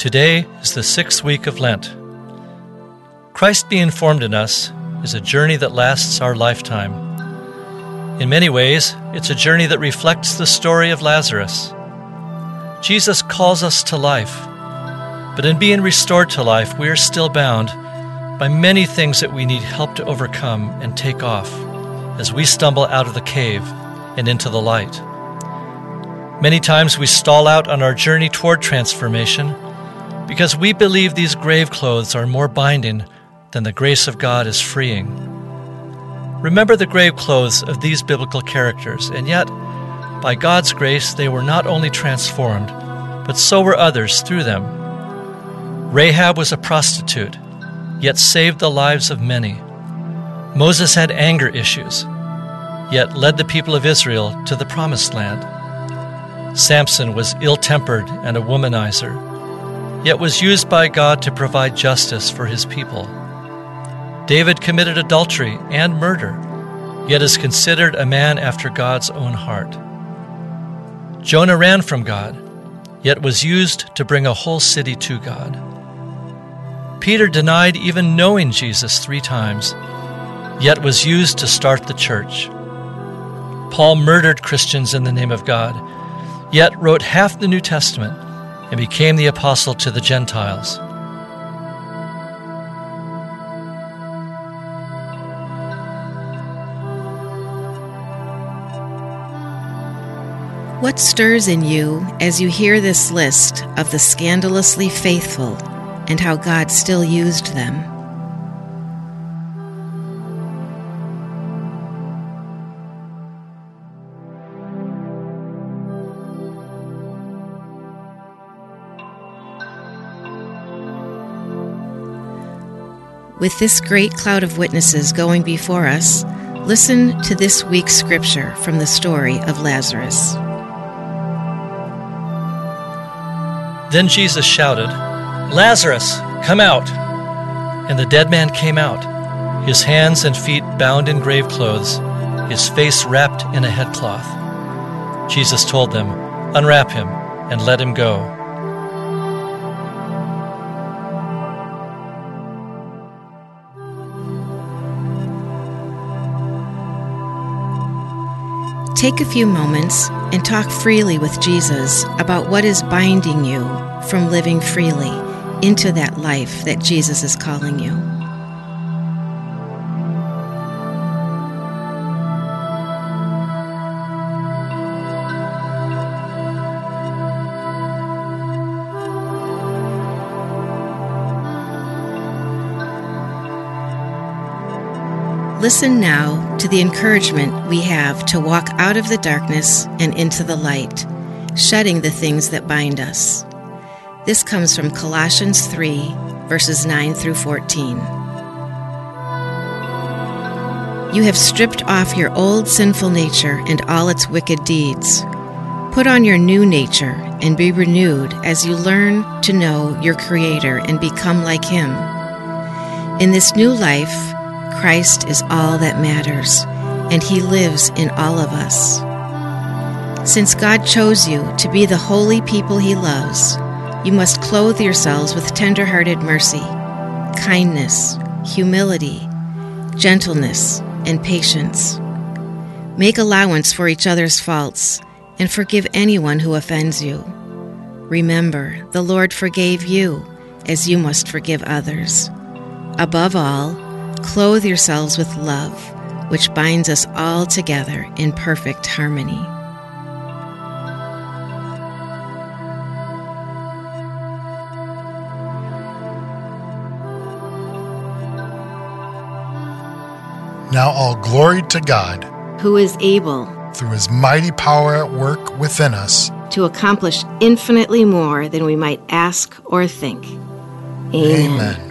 Today is the sixth week of Lent. Christ being formed in us is a journey that lasts our lifetime. In many ways, it's a journey that reflects the story of Lazarus. Jesus calls us to life, but in being restored to life, we are still bound by many things that we need help to overcome and take off as we stumble out of the cave and into the light. Many times we stall out on our journey toward transformation because we believe these grave clothes are more binding than the grace of God is freeing. Remember the grave clothes of these biblical characters, and yet, by God's grace, they were not only transformed, but so were others through them. Rahab was a prostitute, yet saved the lives of many. Moses had anger issues, yet led the people of Israel to the promised land. Samson was ill tempered and a womanizer, yet was used by God to provide justice for his people. David committed adultery and murder, yet is considered a man after God's own heart. Jonah ran from God, yet was used to bring a whole city to God. Peter denied even knowing Jesus three times, yet was used to start the church. Paul murdered Christians in the name of God yet wrote half the New Testament and became the apostle to the Gentiles. What stirs in you as you hear this list of the scandalously faithful and how God still used them? With this great cloud of witnesses going before us, listen to this week's scripture from the story of Lazarus. Then Jesus shouted, Lazarus, come out! And the dead man came out, his hands and feet bound in grave clothes, his face wrapped in a headcloth. Jesus told them, Unwrap him and let him go. Take a few moments and talk freely with Jesus about what is binding you from living freely into that life that Jesus is calling you. Listen now to the encouragement we have to walk out of the darkness and into the light, shedding the things that bind us. This comes from Colossians 3, verses 9 through 14. You have stripped off your old sinful nature and all its wicked deeds. Put on your new nature and be renewed as you learn to know your Creator and become like Him. In this new life, Christ is all that matters, and He lives in all of us. Since God chose you to be the holy people He loves, you must clothe yourselves with tender hearted mercy, kindness, humility, gentleness, and patience. Make allowance for each other's faults and forgive anyone who offends you. Remember, the Lord forgave you, as you must forgive others. Above all, Clothe yourselves with love, which binds us all together in perfect harmony. Now all glory to God, who is able, through his mighty power at work within us, to accomplish infinitely more than we might ask or think. Amen. Amen.